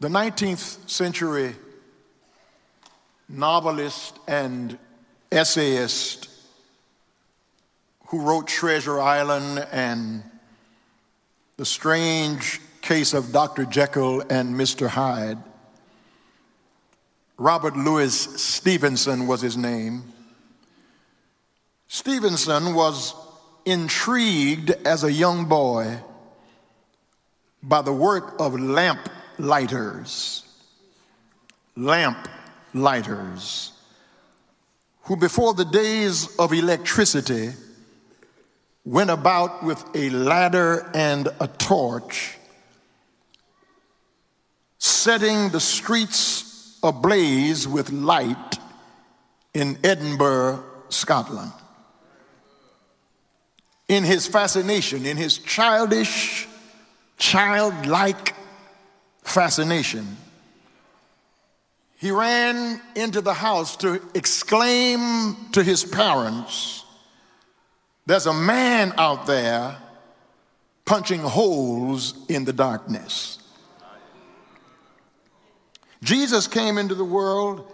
The 19th century novelist and essayist who wrote Treasure Island and The Strange Case of Dr. Jekyll and Mr. Hyde. Robert Louis Stevenson was his name. Stevenson was intrigued as a young boy by the work of lamp lighters. Lamp lighters, who before the days of electricity went about with a ladder and a torch, setting the streets ablaze with light in Edinburgh, Scotland in his fascination, in his childish, childlike fascination, he ran into the house to exclaim to his parents, There's a man out there punching holes in the darkness. Jesus came into the world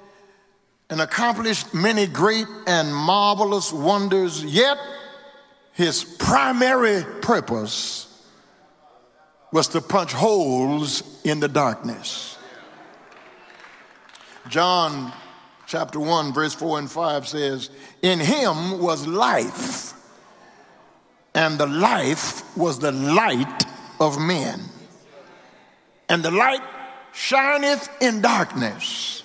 and accomplished many great and marvelous wonders, yet his primary purpose was to punch holes in the darkness. John chapter 1, verse 4 and 5 says, In him was life, and the life was the light of men. And the light shineth in darkness,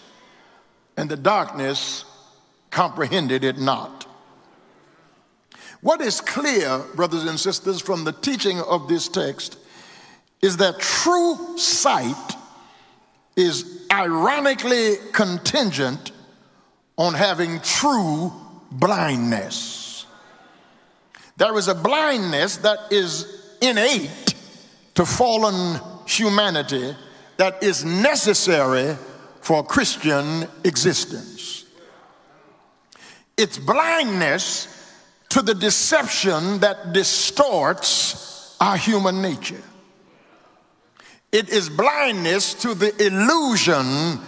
and the darkness comprehended it not. What is clear, brothers and sisters, from the teaching of this text is that true sight is ironically contingent on having true blindness. There is a blindness that is innate to fallen humanity that is necessary for Christian existence. It's blindness to the deception that distorts our human nature. It is blindness to the illusion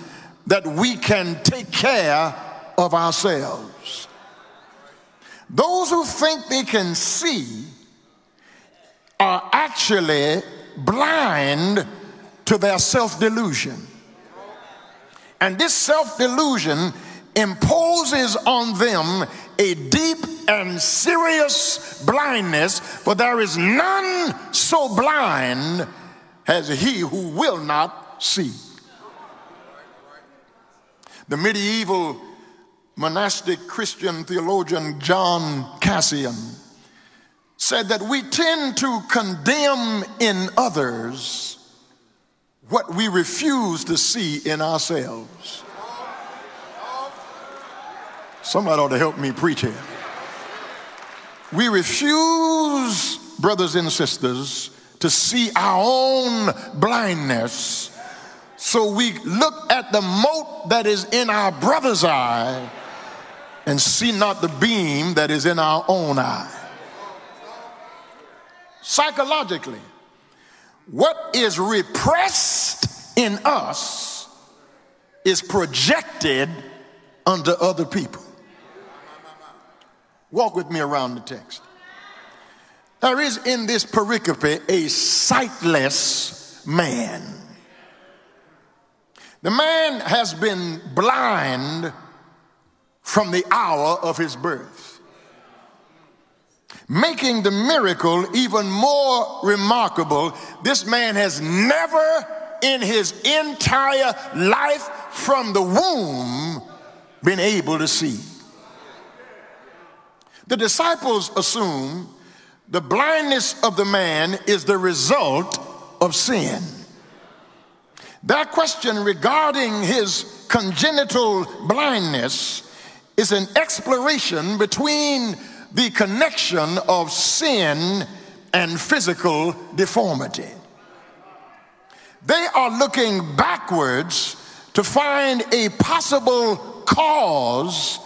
that we can take care of ourselves. Those who think they can see are actually blind to their self delusion. And this self delusion imposes on them a deep and serious blindness, for there is none so blind as he who will not see. The medieval monastic Christian theologian John Cassian said that we tend to condemn in others what we refuse to see in ourselves. Somebody ought to help me preach here. We refuse, brothers and sisters, to see our own blindness. So we look at the mote that is in our brother's eye and see not the beam that is in our own eye. Psychologically, what is repressed in us is projected unto other people. Walk with me around the text. There is in this pericope a sightless man. The man has been blind from the hour of his birth, making the miracle even more remarkable. This man has never in his entire life from the womb been able to see. The disciples assume the blindness of the man is the result of sin. That question regarding his congenital blindness is an exploration between the connection of sin and physical deformity. They are looking backwards to find a possible cause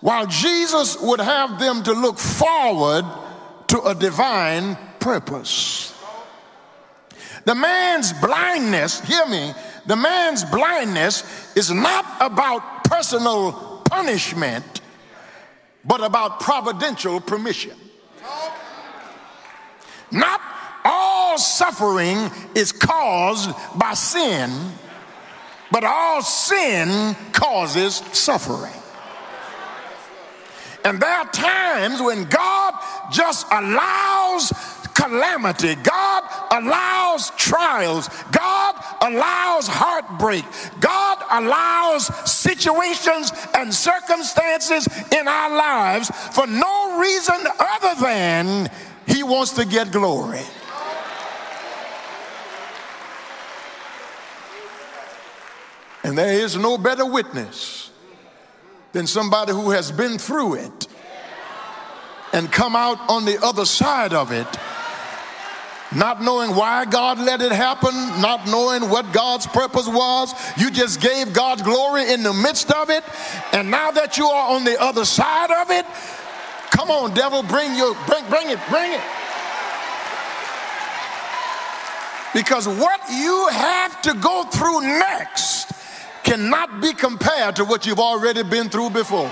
while Jesus would have them to look forward to a divine purpose. The man's blindness, hear me, the man's blindness is not about personal punishment, but about providential permission. Not all suffering is caused by sin, but all sin causes suffering. And there are times when God just allows calamity. God allows trials. God allows heartbreak. God allows situations and circumstances in our lives for no reason other than He wants to get glory. And there is no better witness than somebody who has been through it and come out on the other side of it not knowing why God let it happen, not knowing what God's purpose was. You just gave God glory in the midst of it. And now that you are on the other side of it, come on, devil, bring your bring, bring it, bring it. Because what you have to go through next cannot be compared to what you've already been through before.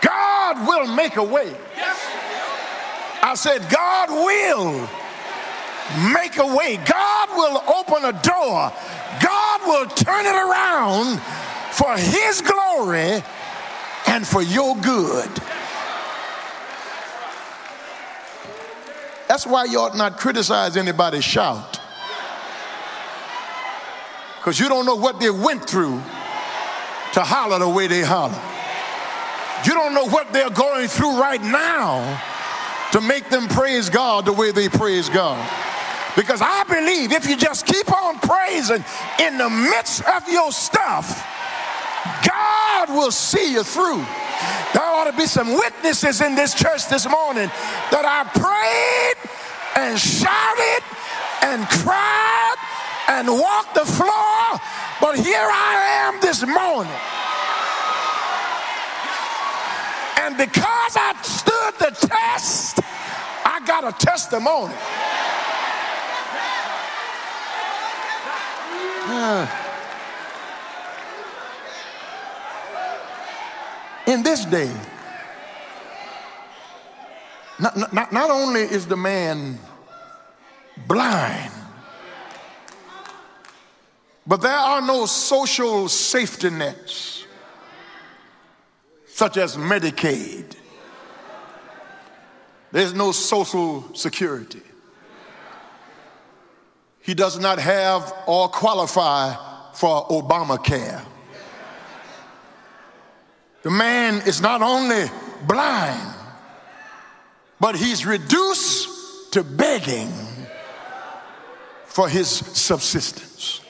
God will make a way. I said, God will make a way. God will open a door. God will turn it around for His glory and for your good. That's why you ought not criticize anybody's shout. Because you don't know what they went through to holler the way they holler. You don't know what they're going through right now to make them praise God the way they praise God. Because I believe if you just keep on praising in the midst of your stuff, God will see you through. There ought to be some witnesses in this church this morning that I prayed and shouted and cried and walked the floor, but here I am this morning. And because I stood the test, I got a testimony. in this day, not, not, not only is the man blind, but there are no social safety nets such as Medicaid. There's no social security. He does not have or qualify for Obamacare. The man is not only blind, but he's reduced to begging for his subsistence.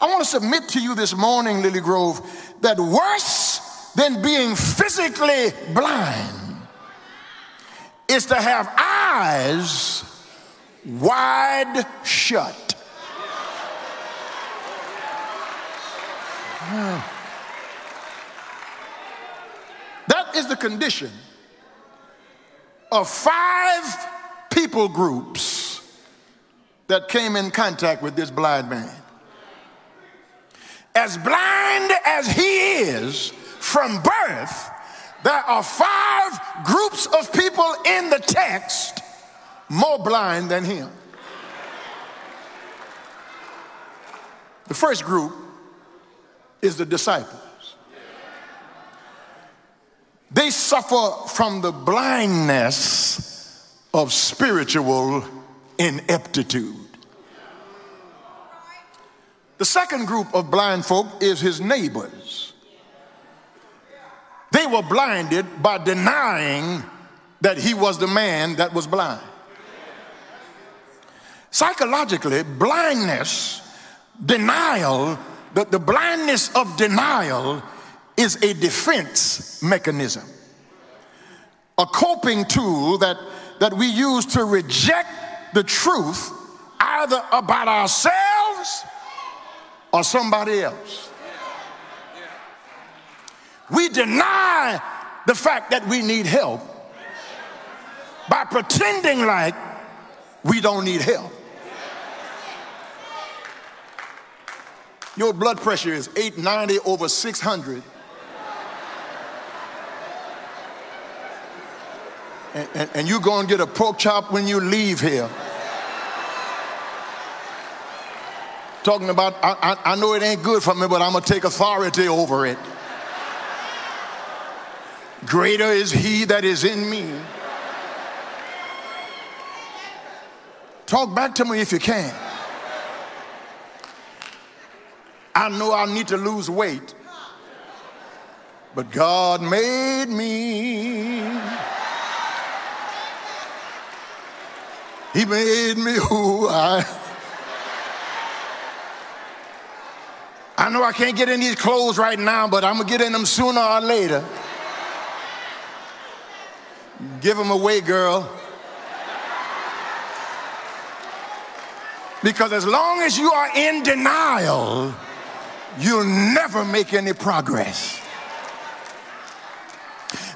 I want to submit to you this morning, Lilly Grove, that worse than being physically blind is to have eyes wide shut. That is the condition of five people groups that came in contact with this blind man. As blind as he is, from birth, there are five groups of people in the text more blind than him. The first group is the disciples. They suffer from the blindness of spiritual ineptitude. The second group of blind folk is his neighbors. They were blinded by denying that he was the man that was blind. Psychologically, blindness, denial, the, the blindness of denial is a defense mechanism, a coping tool that, that we use to reject the truth either about ourselves or somebody else. We deny the fact that we need help by pretending like we don't need help. Your blood pressure is 890 over 600. And, and, and you're going to get a pork chop when you leave here. Talking about, I, I, I know it ain't good for me, but I'm going to take authority over it. Greater is he that is in me. Talk back to me if you can. I know I need to lose weight, but God made me. He made me who I I know I can't get in these clothes right now, but I'm gonna get in them sooner or later. Give them away, girl. Because as long as you are in denial, you'll never make any progress.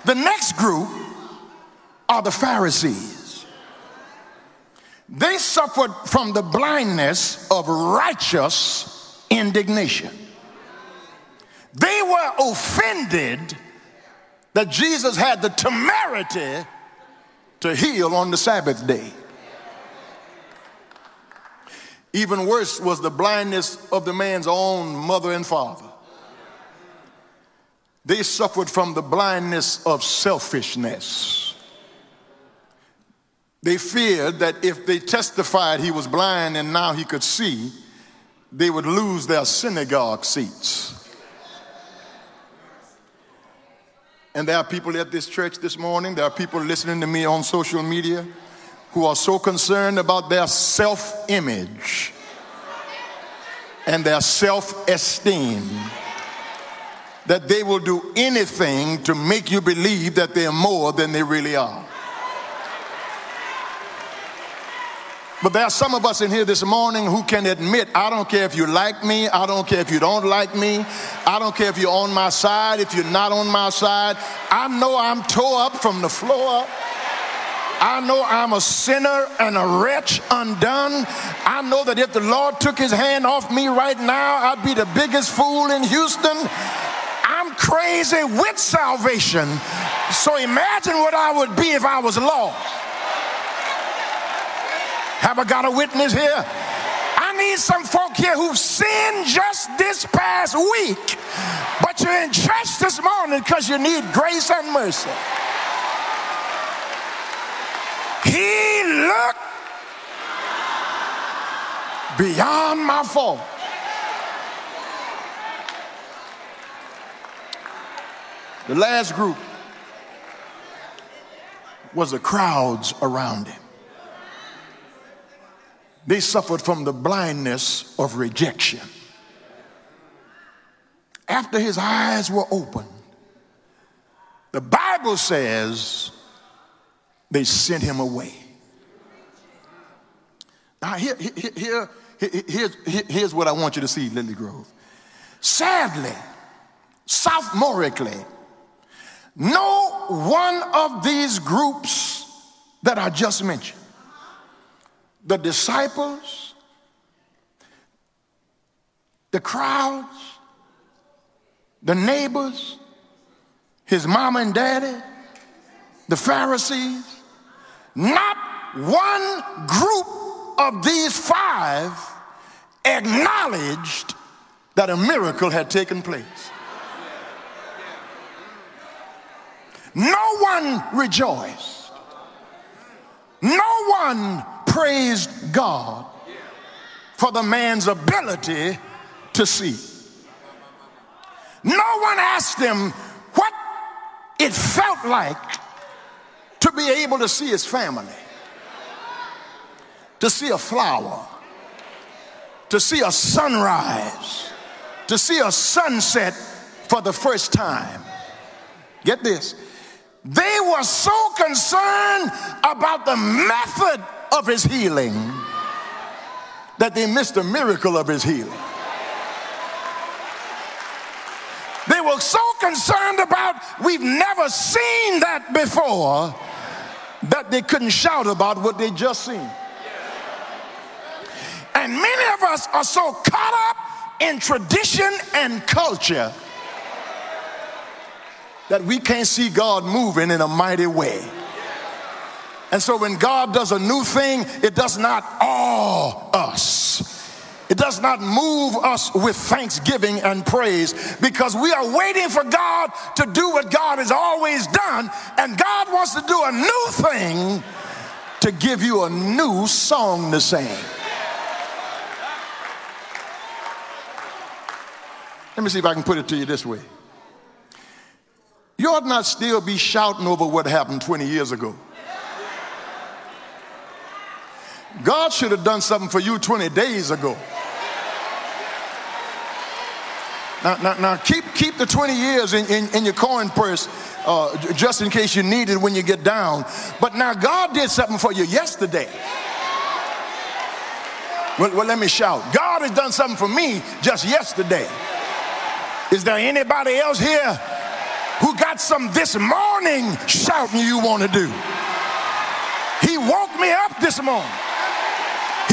The next group are the Pharisees. They suffered from the blindness of righteous indignation. They were offended that Jesus had the temerity to heal on the Sabbath day. Even worse was the blindness of the man's own mother and father. They suffered from the blindness of selfishness. They feared that if they testified he was blind and now he could see, they would lose their synagogue seats. And there are people at this church this morning, there are people listening to me on social media who are so concerned about their self image and their self esteem that they will do anything to make you believe that they're more than they really are. But there are some of us in here this morning who can admit, I don't care if you like me, I don't care if you don't like me, I don't care if you're on my side, if you're not on my side. I know I'm tore up from the floor. I know I'm a sinner and a wretch undone. I know that if the Lord took his hand off me right now, I'd be the biggest fool in Houston. I'm crazy with salvation. So imagine what I would be if I was lost. Have I got a witness here? I need some folk here who've sinned just this past week, but you're in church this morning because you need grace and mercy. He looked beyond my fault. The last group was the crowds around him. They suffered from the blindness of rejection. After his eyes were opened, the Bible says they sent him away. Now, here, here, here, here's, here's what I want you to see, Lilly Grove. Sadly, sophomorically, no one of these groups that I just mentioned, the disciples, the crowds, the neighbors, his mom and daddy, the Pharisees, not one group of these five acknowledged that a miracle had taken place. No one rejoiced. No one praised God for the man's ability to see. No one asked him what it felt like to be able to see his family, to see a flower, to see a sunrise, to see a sunset for the first time. Get this. They were so concerned about the method of his healing that they missed the miracle of his healing. They were so concerned about, we've never seen that before that they couldn't shout about what they just seen. And many of us are so caught up in tradition and culture that we can't see God moving in a mighty way. And so when God does a new thing, it does not awe us. It does not move us with thanksgiving and praise because we are waiting for God to do what God has always done. And God wants to do a new thing to give you a new song to sing. Let me see if I can put it to you this way. You ought not still be shouting over what happened 20 years ago. God should have done something for you 20 days ago. Now, now, now keep, keep the 20 years in, in, in your coin purse uh, just in case you need it when you get down. But now God did something for you yesterday. Well, well, let me shout. God has done something for me just yesterday. Is there anybody else here who got some this morning shouting you want to do. He woke me up this morning.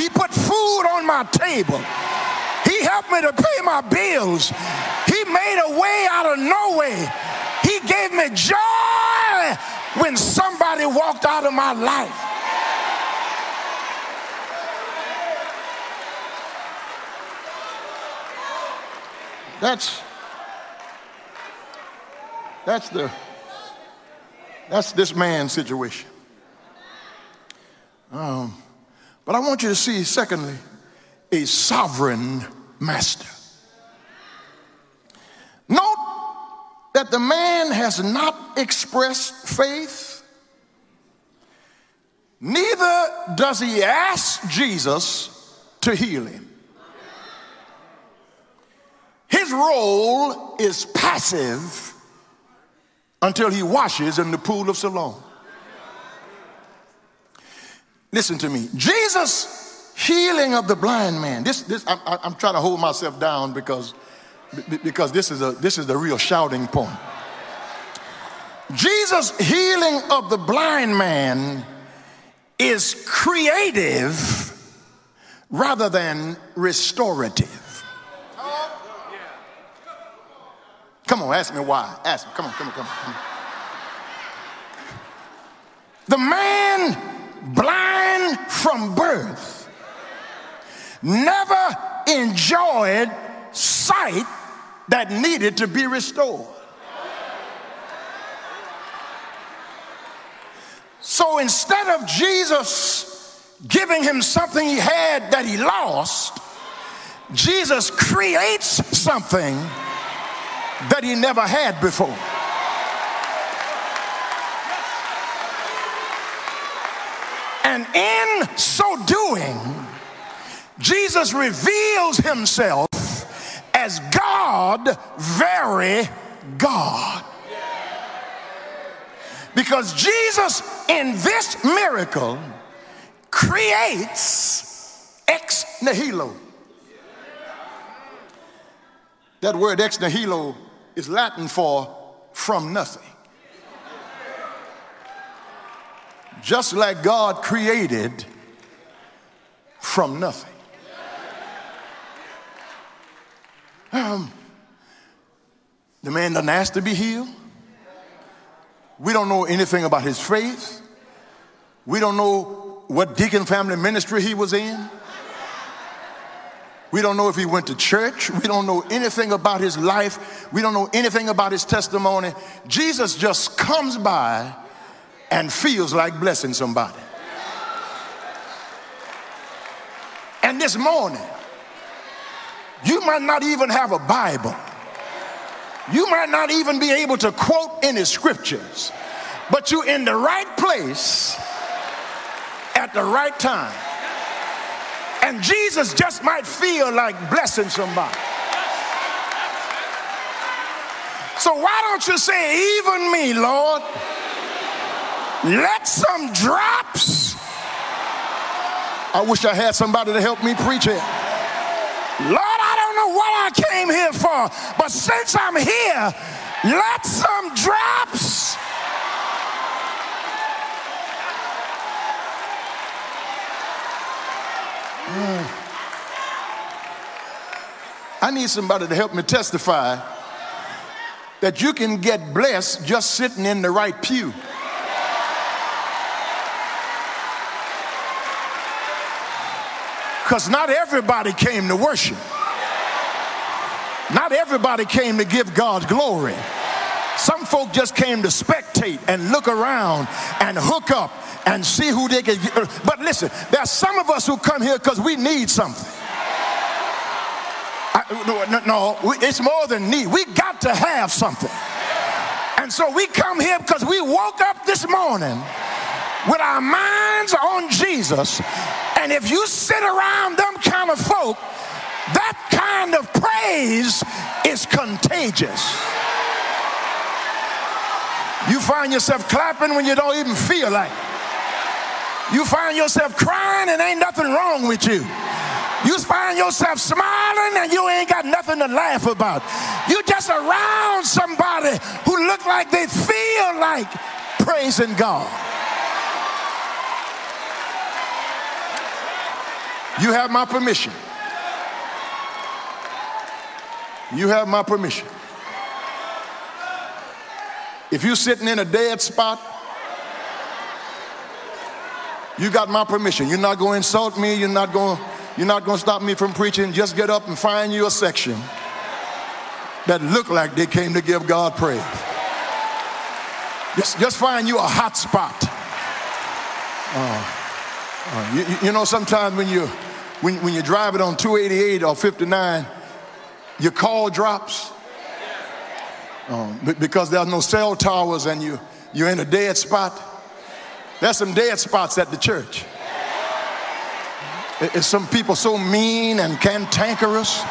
He put food on my table. He helped me to pay my bills. He made a way out of no way. He gave me joy when somebody walked out of my life. That's that's the that's this man's situation. Um, but I want you to see, secondly, a sovereign master. Note that the man has not expressed faith, neither does he ask Jesus to heal him. His role is passive until he washes in the pool of Siloam. Listen to me. Jesus' healing of the blind man. This, this, I, I'm trying to hold myself down because, because this is a, this is the real shouting point. Jesus' healing of the blind man is creative rather than restorative. Come on, ask me why. Ask me. Come on, come on, come on. Come on. The man blind from birth never enjoyed sight that needed to be restored. So instead of Jesus giving him something he had that he lost, Jesus creates something that he never had before. And in so doing, Jesus reveals himself as God, very God. Because Jesus, in this miracle, creates ex nihilo. That word ex nihilo is Latin for from nothing. Just like God created from nothing. Um, the man doesn't ask to be healed. We don't know anything about his faith. We don't know what deacon family ministry he was in. We don't know if he went to church. We don't know anything about his life. We don't know anything about his testimony. Jesus just comes by and feels like blessing somebody. And this morning, you might not even have a Bible. You might not even be able to quote any scriptures, but you're in the right place at the right time. And Jesus just might feel like blessing somebody. So why don't you say, even me, Lord? Let some drops. I wish I had somebody to help me preach it. Lord, I don't know what I came here for, but since I'm here, let some drops. Hmm. I need somebody to help me testify that you can get blessed just sitting in the right pew. Because not everybody came to worship. Not everybody came to give God glory. Some folk just came to spectate and look around and hook up and see who they can. But listen, there are some of us who come here because we need something. I, no, no, it's more than need. We got to have something. And so we come here because we woke up this morning with our minds on Jesus. And if you sit around them kind of folk, that kind of praise is contagious. You find yourself clapping when you don't even feel like it. You find yourself crying and ain't nothing wrong with you. You find yourself smiling and you ain't got nothing to laugh about. You just around somebody who look like they feel like praising God. You have my permission. You have my permission. If you're sitting in a dead spot, you got my permission. You're not going to insult me. You're not going you're not going to stop me from preaching. Just get up and find you a section that look like they came to give God praise. Just, just find you a hot spot. Uh, uh, you, you, know, sometimes when you when, when you drive it on 288 or 59, your call drops um, because there's no cell towers and you, you're in a dead spot. There's some dead spots at the church. It's some people so mean and cantankerous.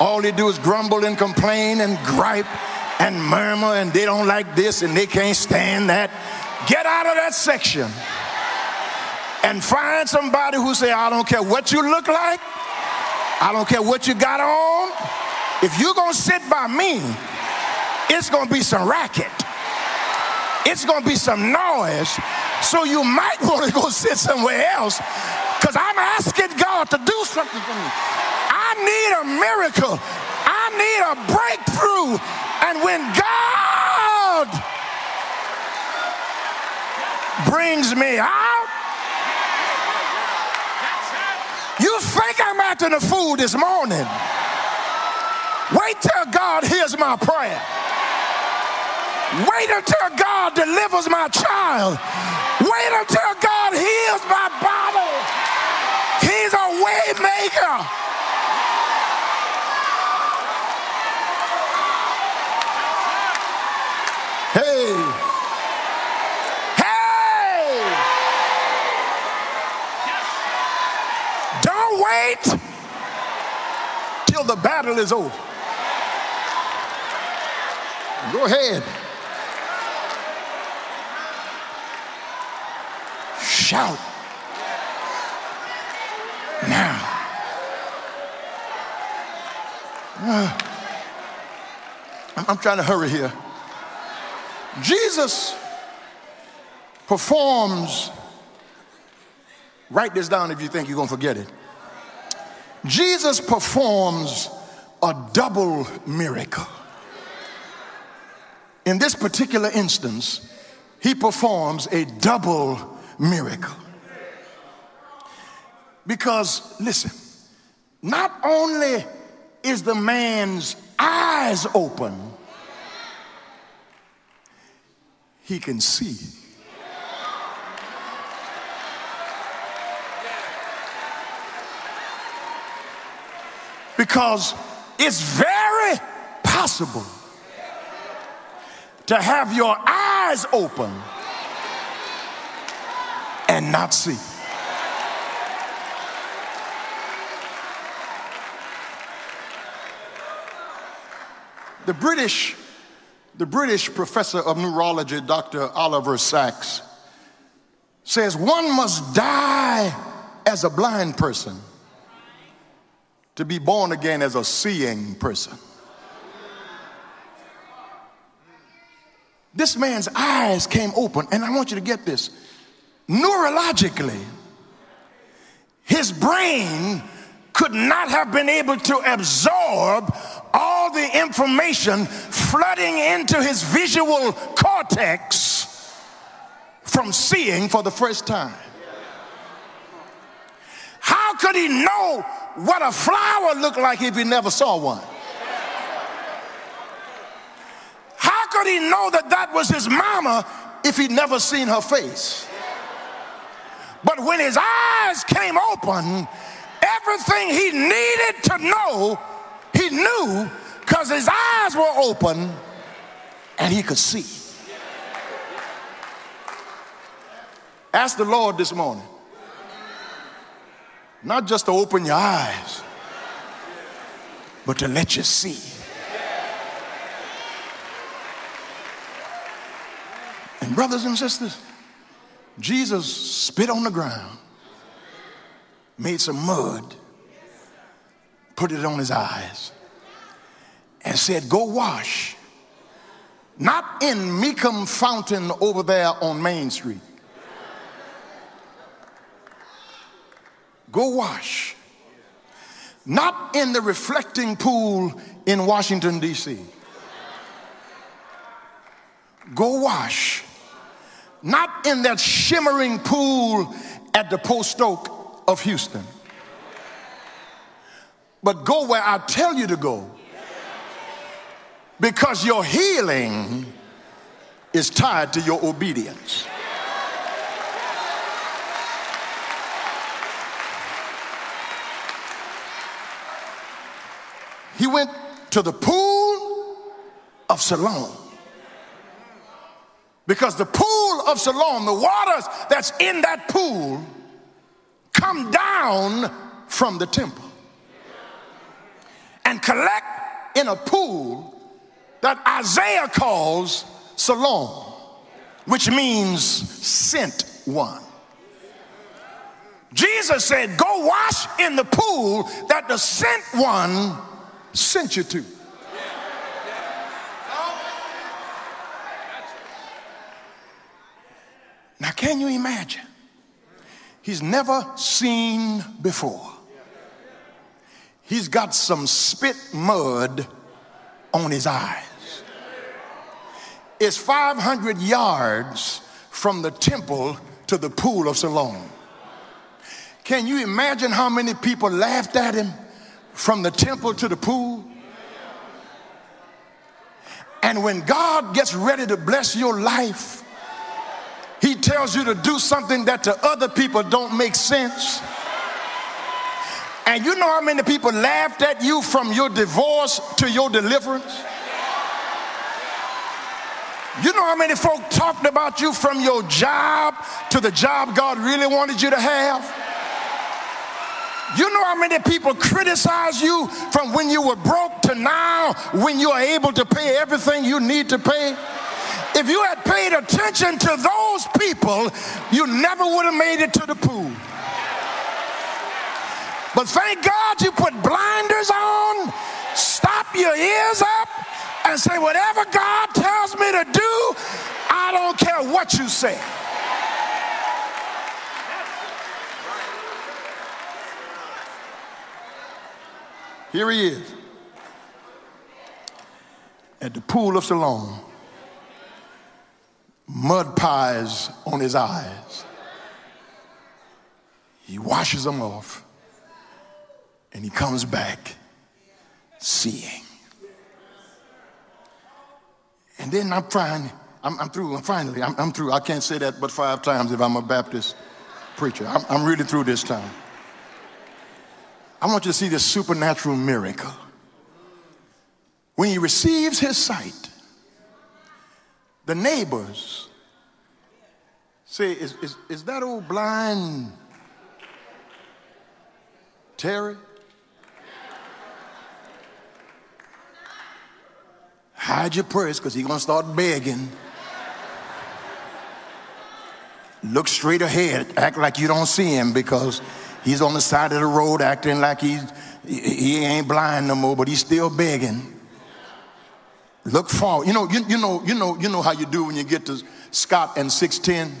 All they do is grumble and complain and gripe and murmur, and they don't like this and they can't stand that. Get out of that section and find somebody who say, I don't care what you look like, I don't care what you got on. If you're gonna sit by me, it's gonna be some racket. It's gonna be some noise. So you might want to go sit somewhere else because I'm asking God to do something for me. I need a miracle. I need a breakthrough. And when God brings me out, you think I'm acting a fool this morning. Wait till God hears my prayer. Wait until God delivers my child. Wait until God heals my body. He's a way maker. Don't till the battle is over. Go ahead. Shout. Now. Uh, I'm trying to hurry here. Jesus performs, write this down if you think you're going to forget it. Jesus performs a double miracle. In this particular instance, he performs a double miracle. Because, listen, not only is the man's eyes open, he can see. Because it's very possible to have your eyes open and not see. The British, the British professor of neurology, Dr. Oliver Sacks, says one must die as a blind person to be born again as a seeing person. This man's eyes came open, and I want you to get this. Neurologically, his brain could not have been able to absorb all the information flooding into his visual cortex from seeing for the first time. How could he know what a flower looked like if he never saw one? How could he know that that was his mama if he'd never seen her face? But when his eyes came open, everything he needed to know, he knew because his eyes were open and he could see. Ask the Lord this morning, not just to open your eyes, but to let you see. And, brothers and sisters, Jesus spit on the ground, made some mud, put it on his eyes, and said, Go wash. Not in Mecom Fountain over there on Main Street. Go wash. Not in the reflecting pool in Washington, D.C. Go wash not in that shimmering pool at the post oak of Houston, but go where I tell you to go because your healing is tied to your obedience. He went to the pool of Siloam because the pool of Siloam, the waters that's in that pool, come down from the temple and collect in a pool that Isaiah calls Siloam, which means sent one. Jesus said, Go wash in the pool that the sent one sent you to. Now, can you imagine? He's never seen before. He's got some spit mud on his eyes. It's 500 yards from the temple to the pool of Siloam. Can you imagine how many people laughed at him from the temple to the pool? And when God gets ready to bless your life, he tells you to do something that to other people don't make sense. And you know how many people laughed at you from your divorce to your deliverance? You know how many folk talked about you from your job to the job God really wanted you to have? You know how many people criticize you from when you were broke to now when you are able to pay everything you need to pay? If you had paid attention to those people, you never would have made it to the pool. But thank God you put blinders on, stop your ears up, and say, whatever God tells me to do, I don't care what you say. Here he is at the pool of Siloam mud pies on his eyes. He washes them off and he comes back seeing. And then I'm trying, I'm, I'm through, I'm finally, I'm, I'm, through. I can't say that but five times if I'm a Baptist preacher. I'm, I'm really through this time. I want you to see this supernatural miracle. When he receives his sight, the neighbors say, Is, is, is that old blind Terry? Hide your purse because he's going to start begging. Look straight ahead, act like you don't see him because he's on the side of the road acting like he's, he ain't blind no more, but he's still begging. Look forward. You know, you, you know, you know, you know how you do when you get to Scott and 610.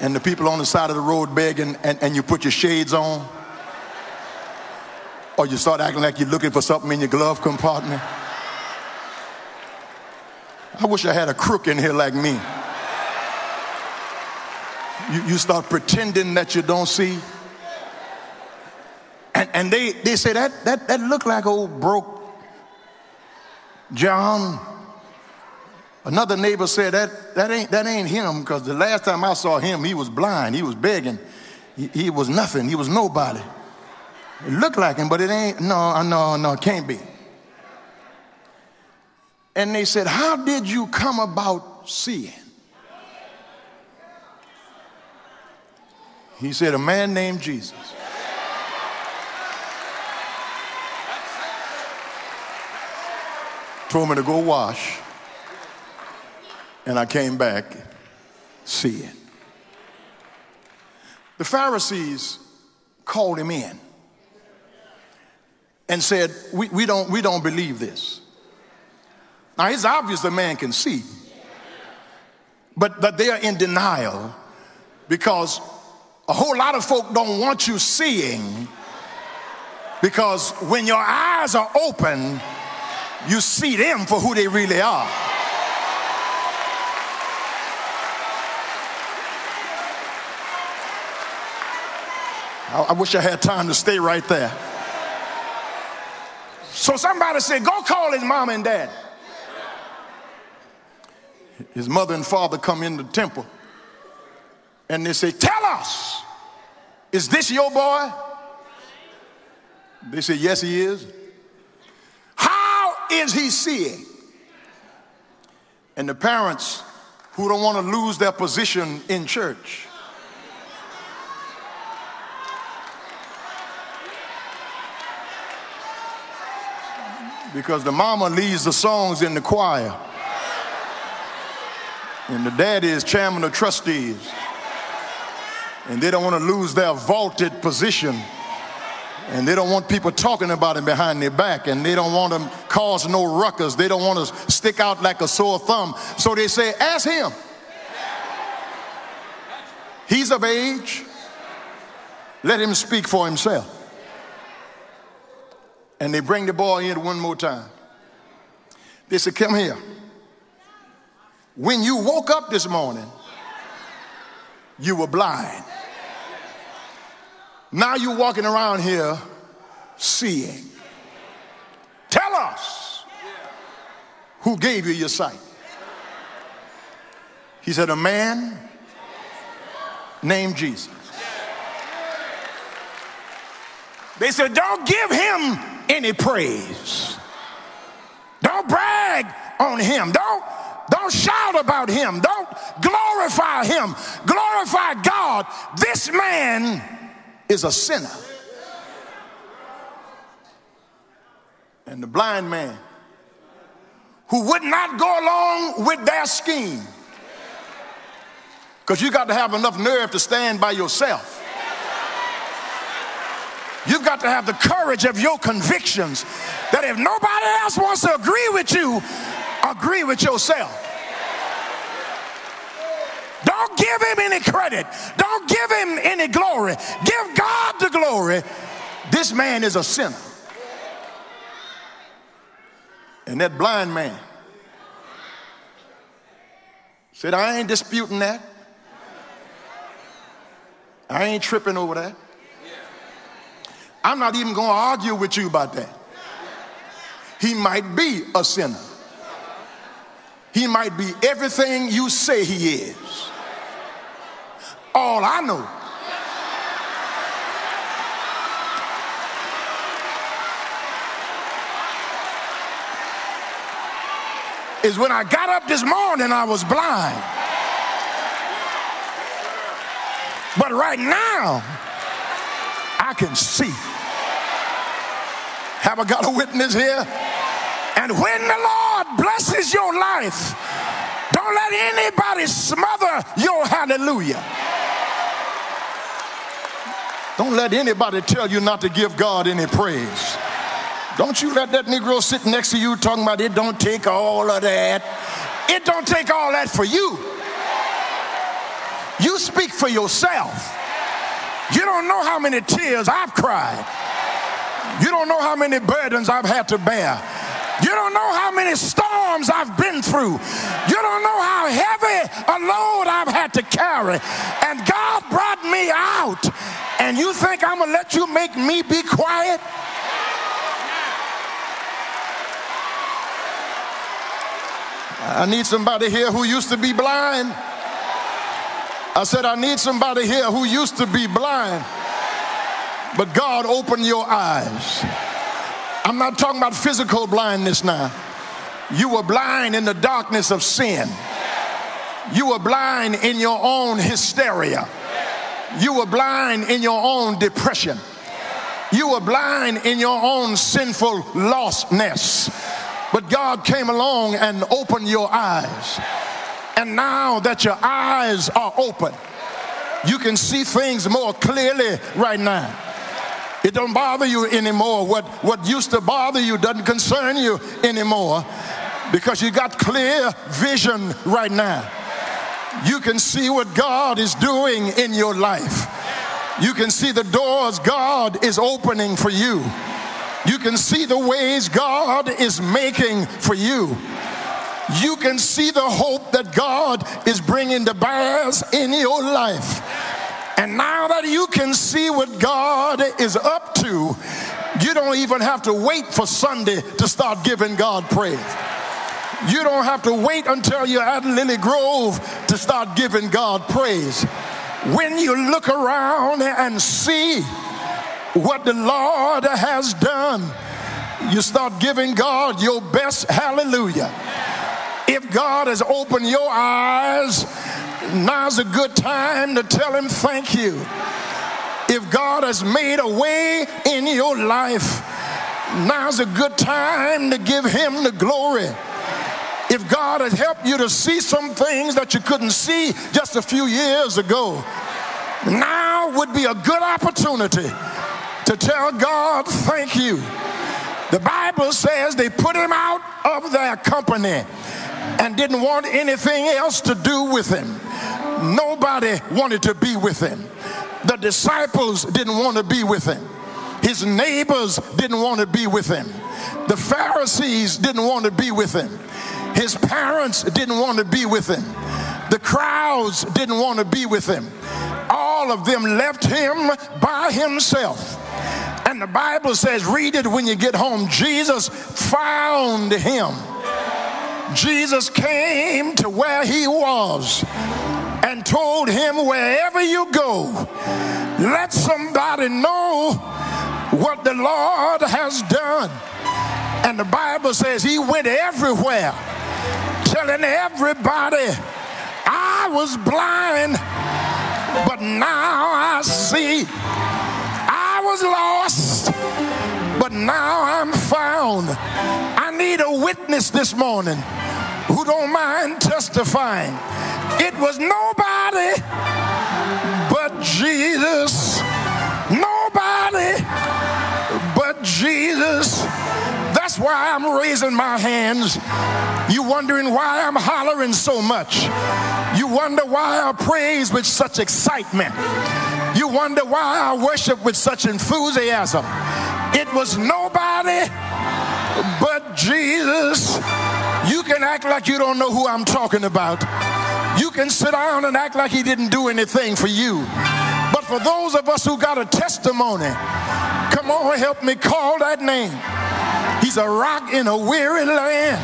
and the people on the side of the road begging, and, and you put your shades on? Or you start acting like you're looking for something in your glove compartment? I wish I had a crook in here like me. You, you start pretending that you don't see. And, and they, they say that, that, that looked like old broke John. Another neighbor said that, that, ain't, that ain't him because the last time I saw him, he was blind. He was begging. He, he was nothing. He was nobody. It looked like him, but it ain't. No, uh, no, no, it can't be. And they said, How did you come about seeing? He said, A man named Jesus. Told me to go wash. And I came back seeing. The Pharisees called him in and said, We, we, don't, we don't believe this. Now, it's obvious the man can see, but, but they are in denial because a whole lot of folk don't want you seeing because when your eyes are open, you see them for who they really are. I, wish I had time to stay right there. So somebody said, Go call his mom and dad his mother and father come in the temple and they say, Tell us, is this your boy? They say, Yes, he is. How is he seeing? And the parents who don't want to lose their position in church. Because the mama leads the songs in the choir. And the daddy is chairman of trustees. And they don't want to lose their vaulted position. And they don't want people talking about him behind their back. And they don't want to cause no ruckus. They don't want to stick out like a sore thumb. So they say, ask him. He's of age. Let him speak for himself. And they bring the boy in one more time. They say, Come here when you woke up this morning, you were blind. Now you're walking around here seeing. Tell us who gave you your sight. He said, A man named Jesus. They said, Don't give him any praise. Don't brag on him. Don't don't shout about him. Don't glorify him. Glorify God. This man is a sinner. And the blind man who would not go along with their scheme. Because you got to have enough nerve to stand by yourself. You've got to have the courage of your convictions that if nobody else wants to agree with you, agree with yourself. Don't give him any credit. Don't give him any glory. Give God the glory. This man is a sinner. And that blind man said, I ain't disputing that. I ain't tripping over that. I'm not even going to argue with you about that. He might be a sinner. He might be everything you say he is. All I know is when I got up this morning, I was blind. But right now, I can see. Have I got a witness here? And when the Lord blesses your life, don't let anybody smother your hallelujah. Don't let anybody tell you not to give God any praise. Don't you let that Negro sit next to you talking about it don't take all of that. It don't take all that for you. You speak for yourself. You don't know how many tears I've cried. You don't know how many burdens I've had to bear. You don't know how many storms I've been through. You don't know how heavy a load I've had to carry. And God brought me out. And you think I'm going to let you make me be quiet? I need somebody here who used to be blind. I said, I need somebody here who used to be blind, but God opened your eyes. I'm not talking about physical blindness now. You were blind in the darkness of sin. You were blind in your own hysteria. You were blind in your own depression. You were blind in your own sinful lostness. But God came along and opened your eyes. And now that your eyes are open, you can see things more clearly right now. It don't bother you anymore. What, what used to bother you doesn't concern you anymore because you got clear vision right now. You can see what God is doing in your life. You can see the doors God is opening for you. You can see the ways God is making for you you can see the hope that God is bringing to bears in your life. And now that you can see what God is up to, you don't even have to wait for Sunday to start giving God praise. You don't have to wait until you're at Lilly Grove to start giving God praise. When you look around and see what the Lord has done, you start giving God your best hallelujah. If God has opened your eyes, now's a good time to tell Him thank you. If God has made a way in your life, now's a good time to give Him the glory. If God has helped you to see some things that you couldn't see just a few years ago, now would be a good opportunity to tell God thank you. The Bible says they put him out of their company and didn't want anything else to do with him. Nobody wanted to be with him. The disciples didn't want to be with him. His neighbors didn't want to be with him. The Pharisees didn't want to be with him. His parents didn't want to be with him. The crowds didn't want to be with him. All of them left him by himself. And the Bible says, read it when you get home. Jesus found him Jesus came to where he was and told him, Wherever you go, let somebody know what the Lord has done. And the Bible says he went everywhere telling everybody, I was blind, but now I see. I was lost, but now I'm found. I need a witness this morning who don't mind testifying. It was nobody but Jesus. Nobody but Jesus. That's why I'm raising my hands. You wondering why I'm hollering so much. You wonder why I praise with such excitement. You wonder why I worship with such enthusiasm. It was nobody but Jesus. You can act like you don't know who I'm talking about. You can sit down and act like he didn't do anything for you. But for those of us who got a testimony, come on, help me call that name. He's a rock in a weary land.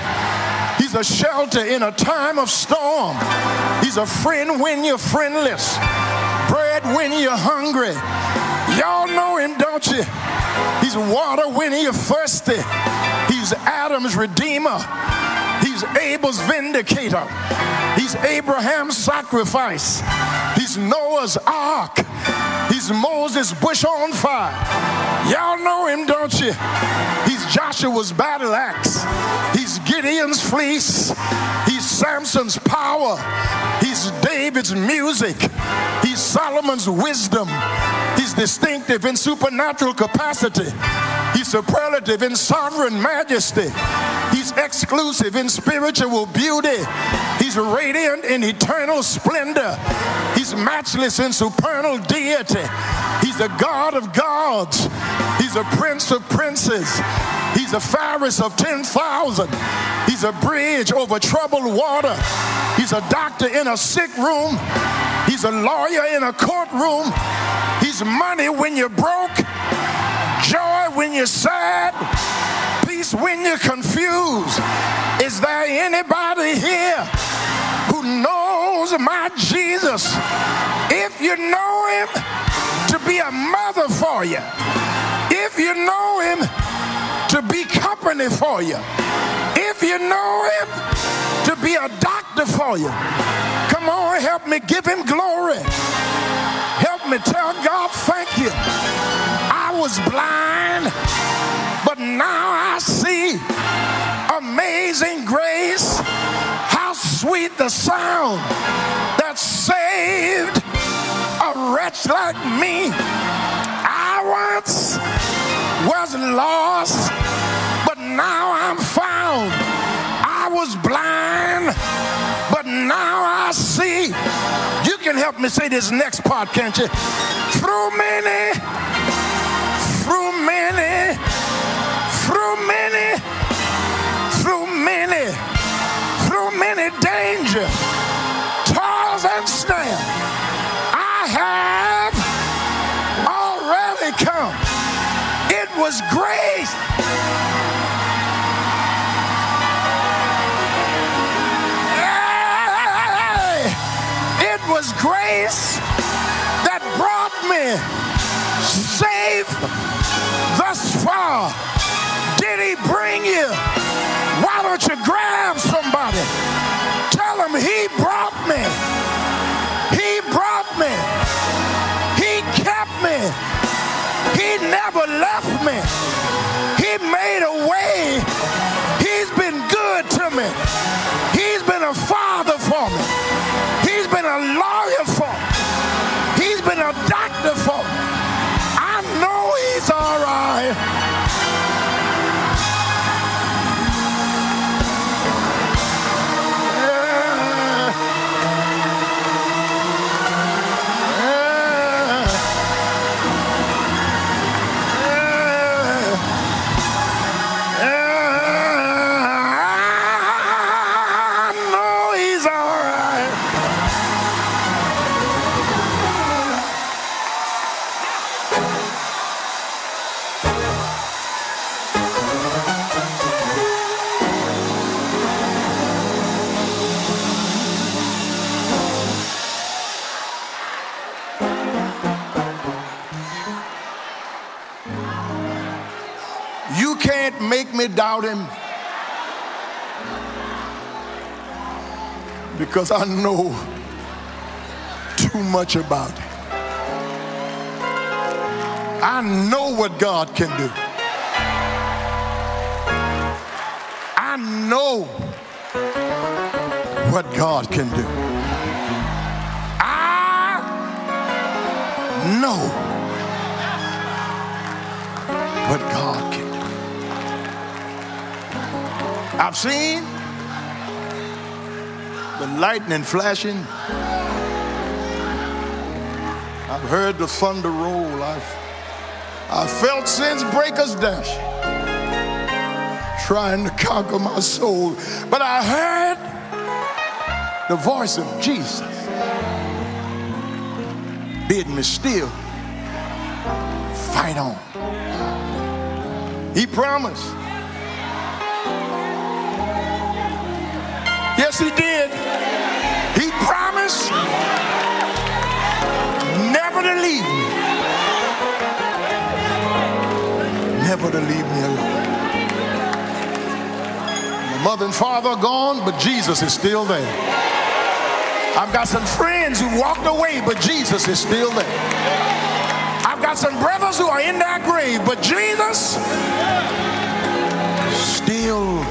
He's a shelter in a time of storm. He's a friend when you're friendless, bread when you're hungry. Y'all know don't you? He's water when you're thirsty. He's Adam's redeemer. He's Abel's vindicator. He's Abraham's sacrifice. He's Noah's ark. He's Moses' bush on fire. Y'all know him, don't you? He's Joshua's battle axe. He's Gideon's fleece. He's Samson's power. He's David's music. He's Solomon's wisdom. He's distinctive in supernatural capacity. He's superlative in sovereign majesty. He's exclusive in spiritual beauty. He's radiant in eternal splendor. He's matchless in supernal deity. He's a God of gods. He's a prince of princes. He's a Pharisee of 10,000. He's a bridge over troubled water. He's a doctor in a sick room. He's a lawyer in a courtroom. He's money when you're broke, joy when you're sad, peace when you're confused. Is there anybody here who knows my Jesus? If you know him to be a mother for you, if you know him to be company for you, if you know him to be a doctor for you, come on, help me give him glory. Help me tell God thank you. I was blind, but now I see. Amazing grace, how sweet the sound that saved a wretch like me. I once was lost, but now I'm found. I was blind, but now I see. You can help me say this next part, can't you? Through many, through many, through many, through many, through many danger, was grace. It was grace that brought me safe thus far. Did he bring you? Why don't you grab somebody? Tell him he brought me. He brought me. Left me doubt him because I know too much about it. I know what God can do. I know what God can do. I know what God I've seen the lightning flashing. I've heard the thunder roll. I've, I've felt sin's breakers dash, trying to conquer my soul. But I heard the voice of Jesus bid me still fight on. He promised. Yes, he did. He promised never to leave me. Never to leave me alone. My mother and father are gone, but Jesus is still there. I've got some friends who walked away, but Jesus is still there. I've got some brothers who are in that grave, but Jesus still